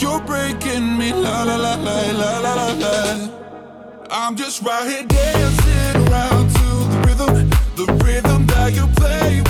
You're breaking me, la la la la la la la la. I'm just right here dancing around to the rhythm, the rhythm that you play.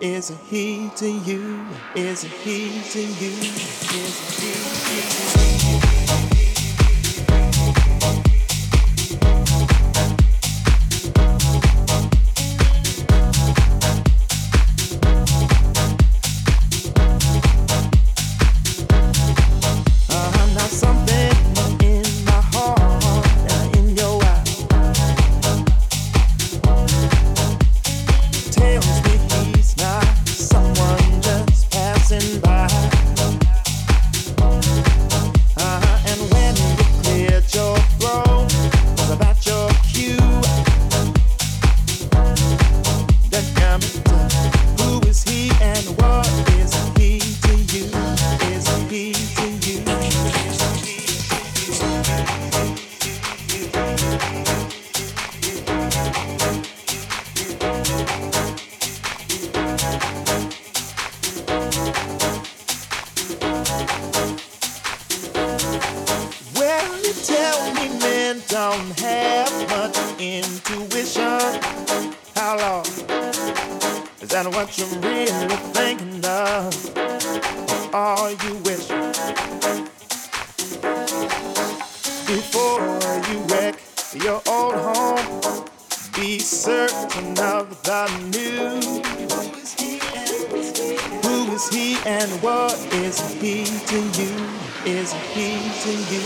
Is he to you? Is a he to you? Is a he you really thinking, of Or are you wishing? Before you wreck your old home, be certain of the new. Who is he and what is he to you? Is he to you?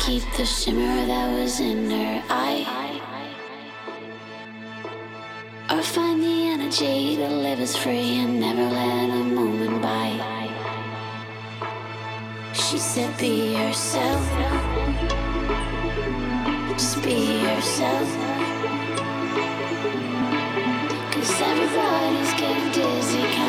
keep the shimmer that was in her eye. Or find the energy to live as free and never let a moment by. She said, Be yourself. Just be yourself. Cause everybody's getting dizzy.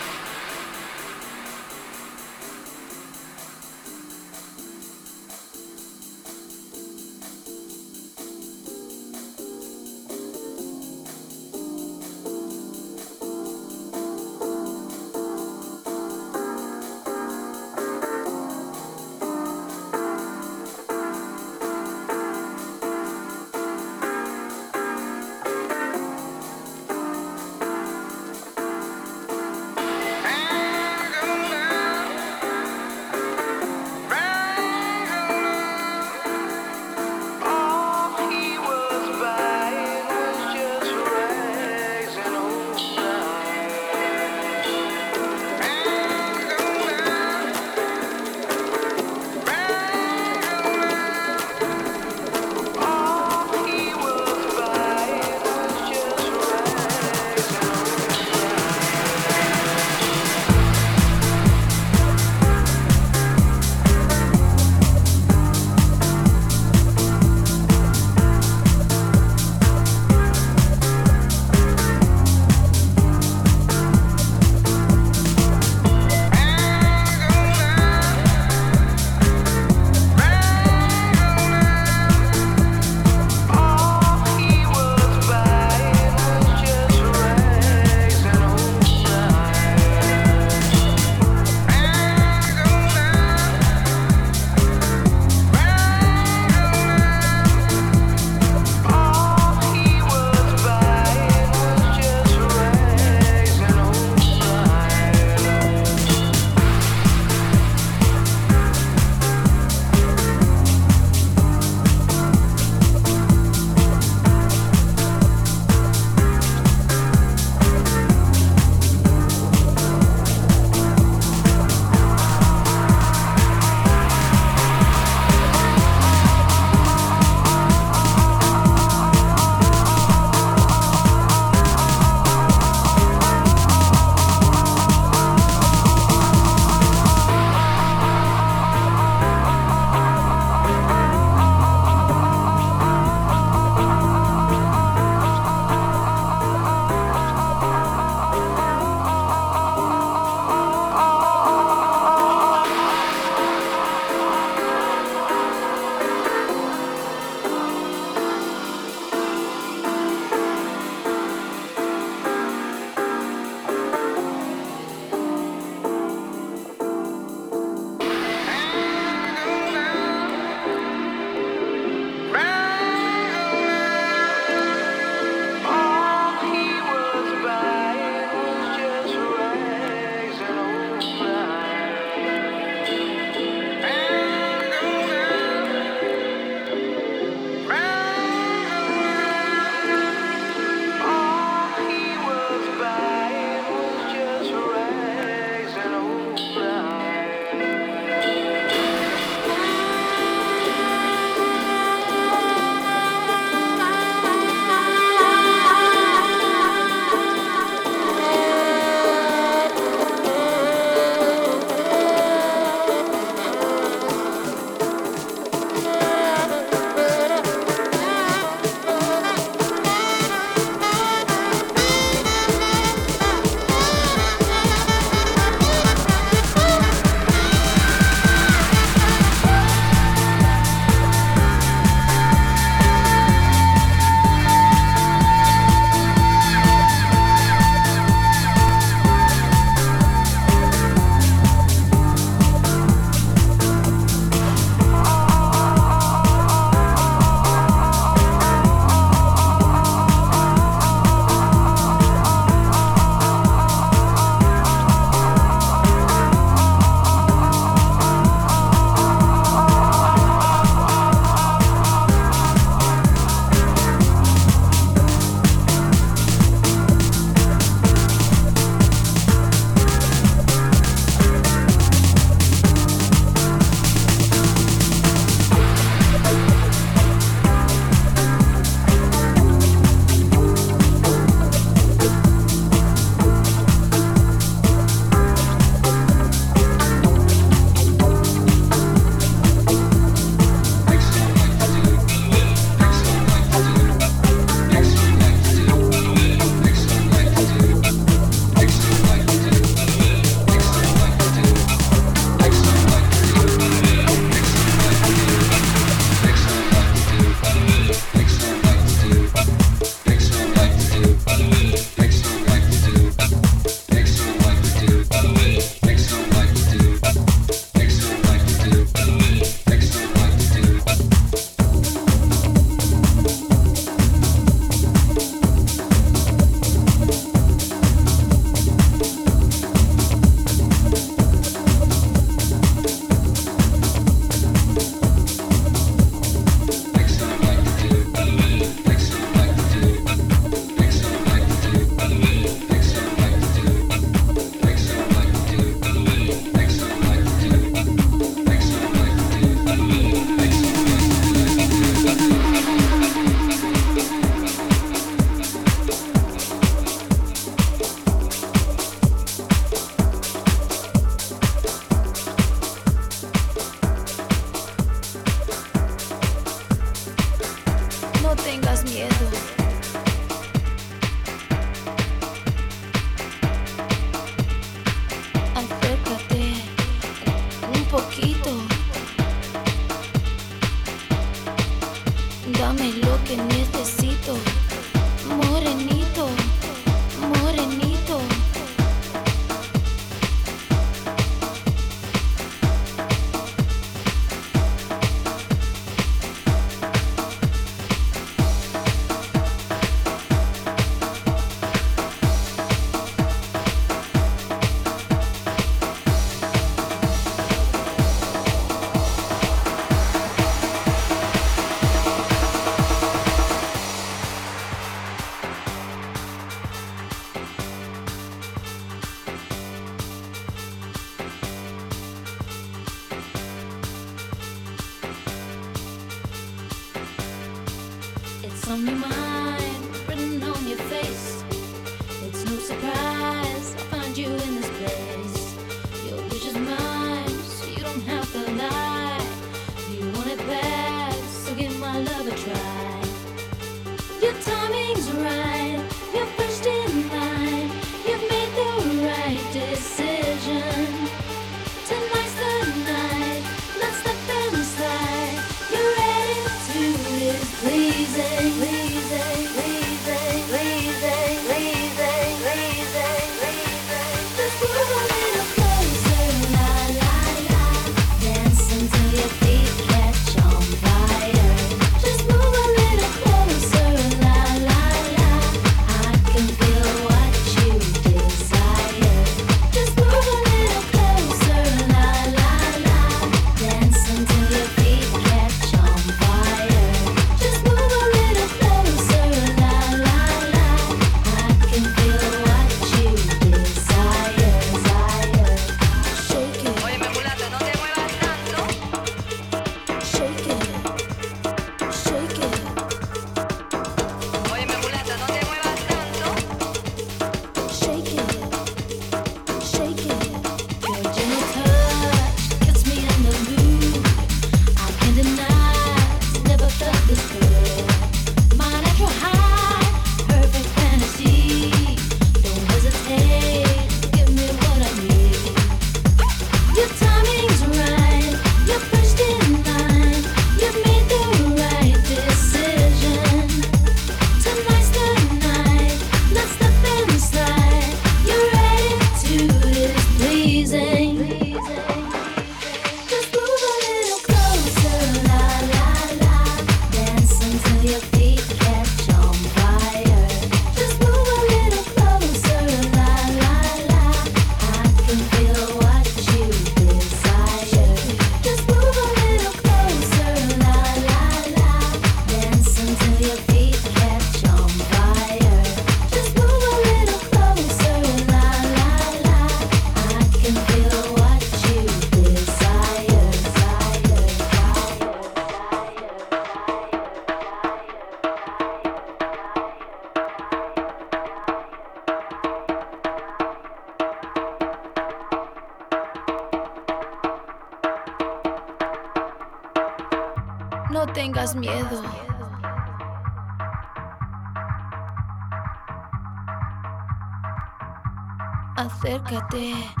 对。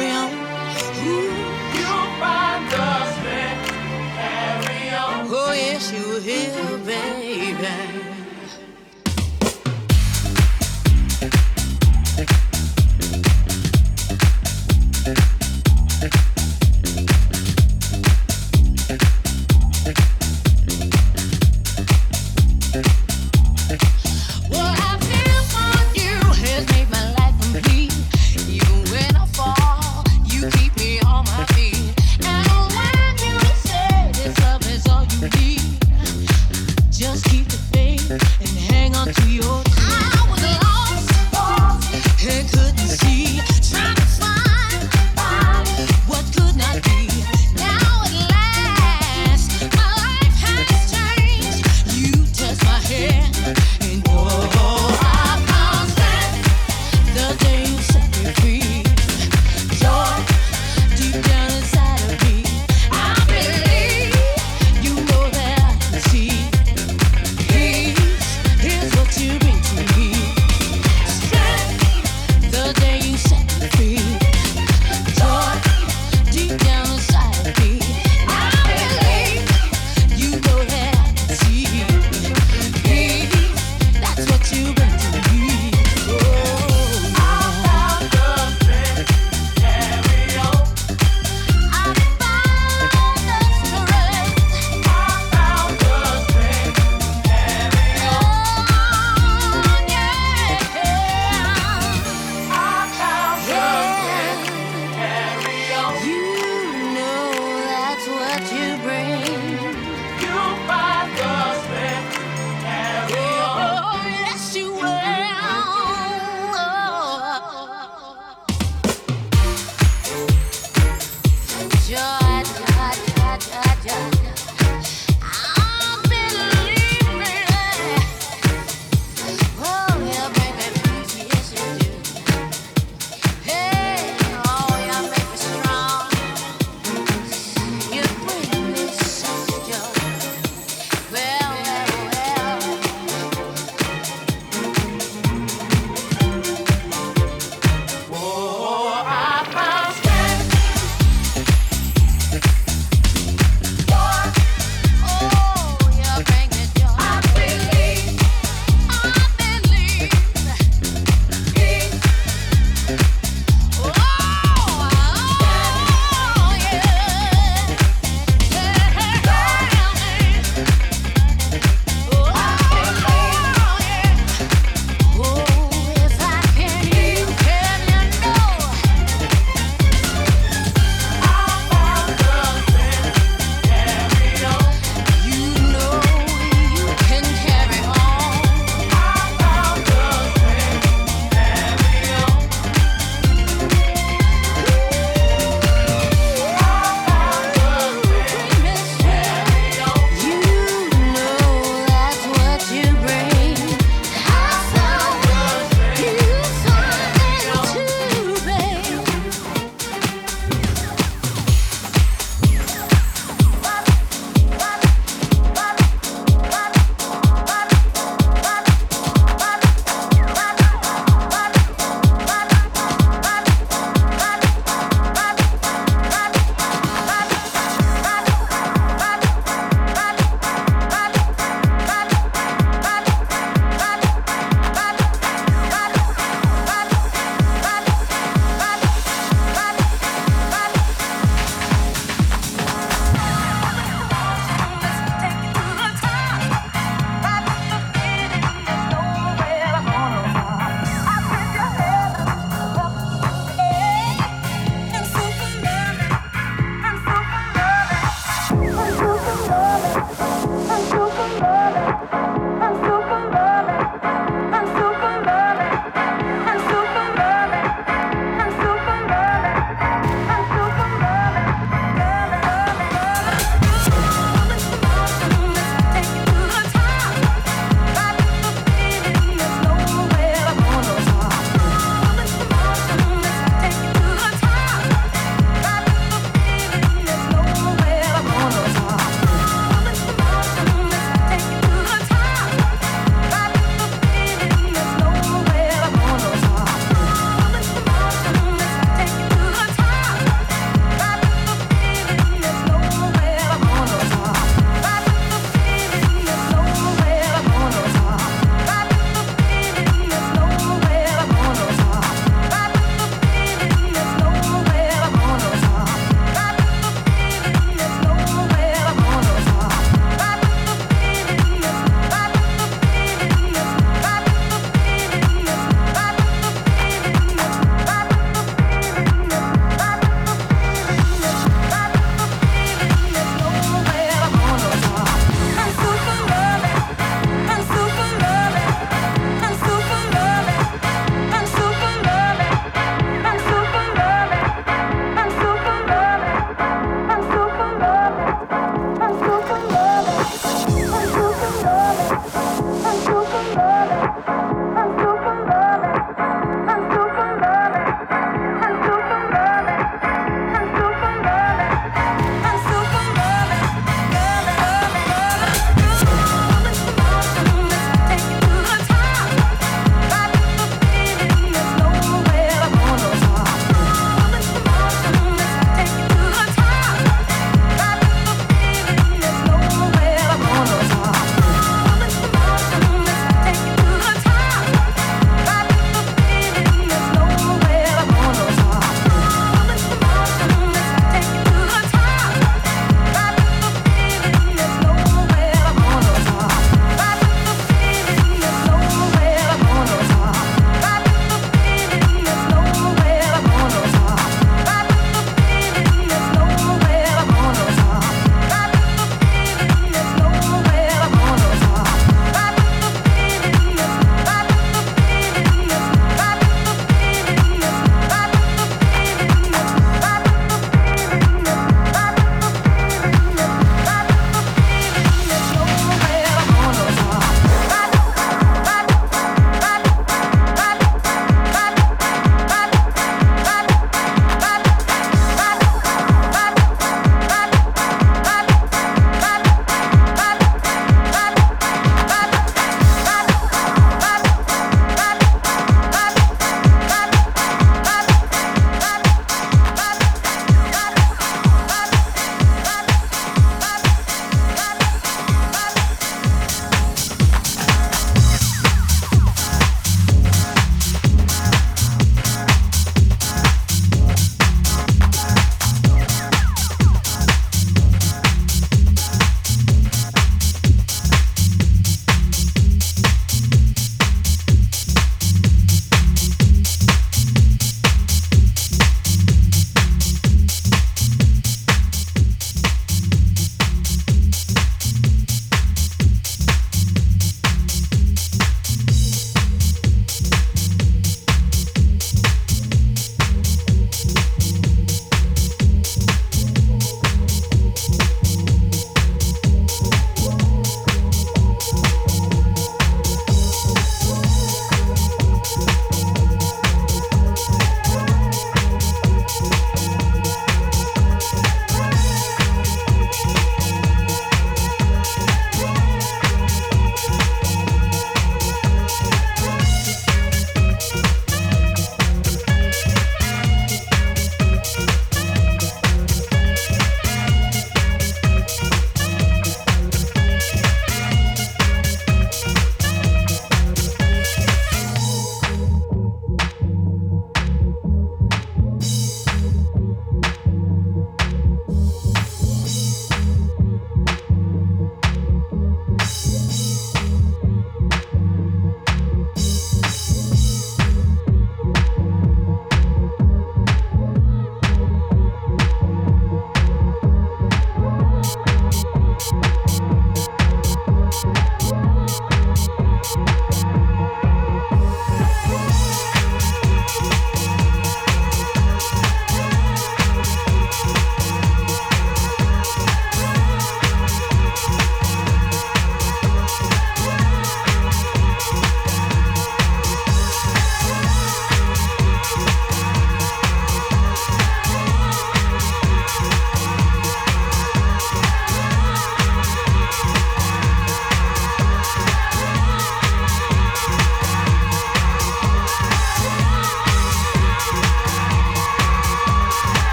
real.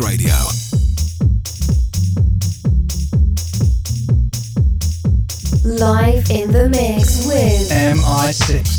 Radio. Live in the mix with MI6.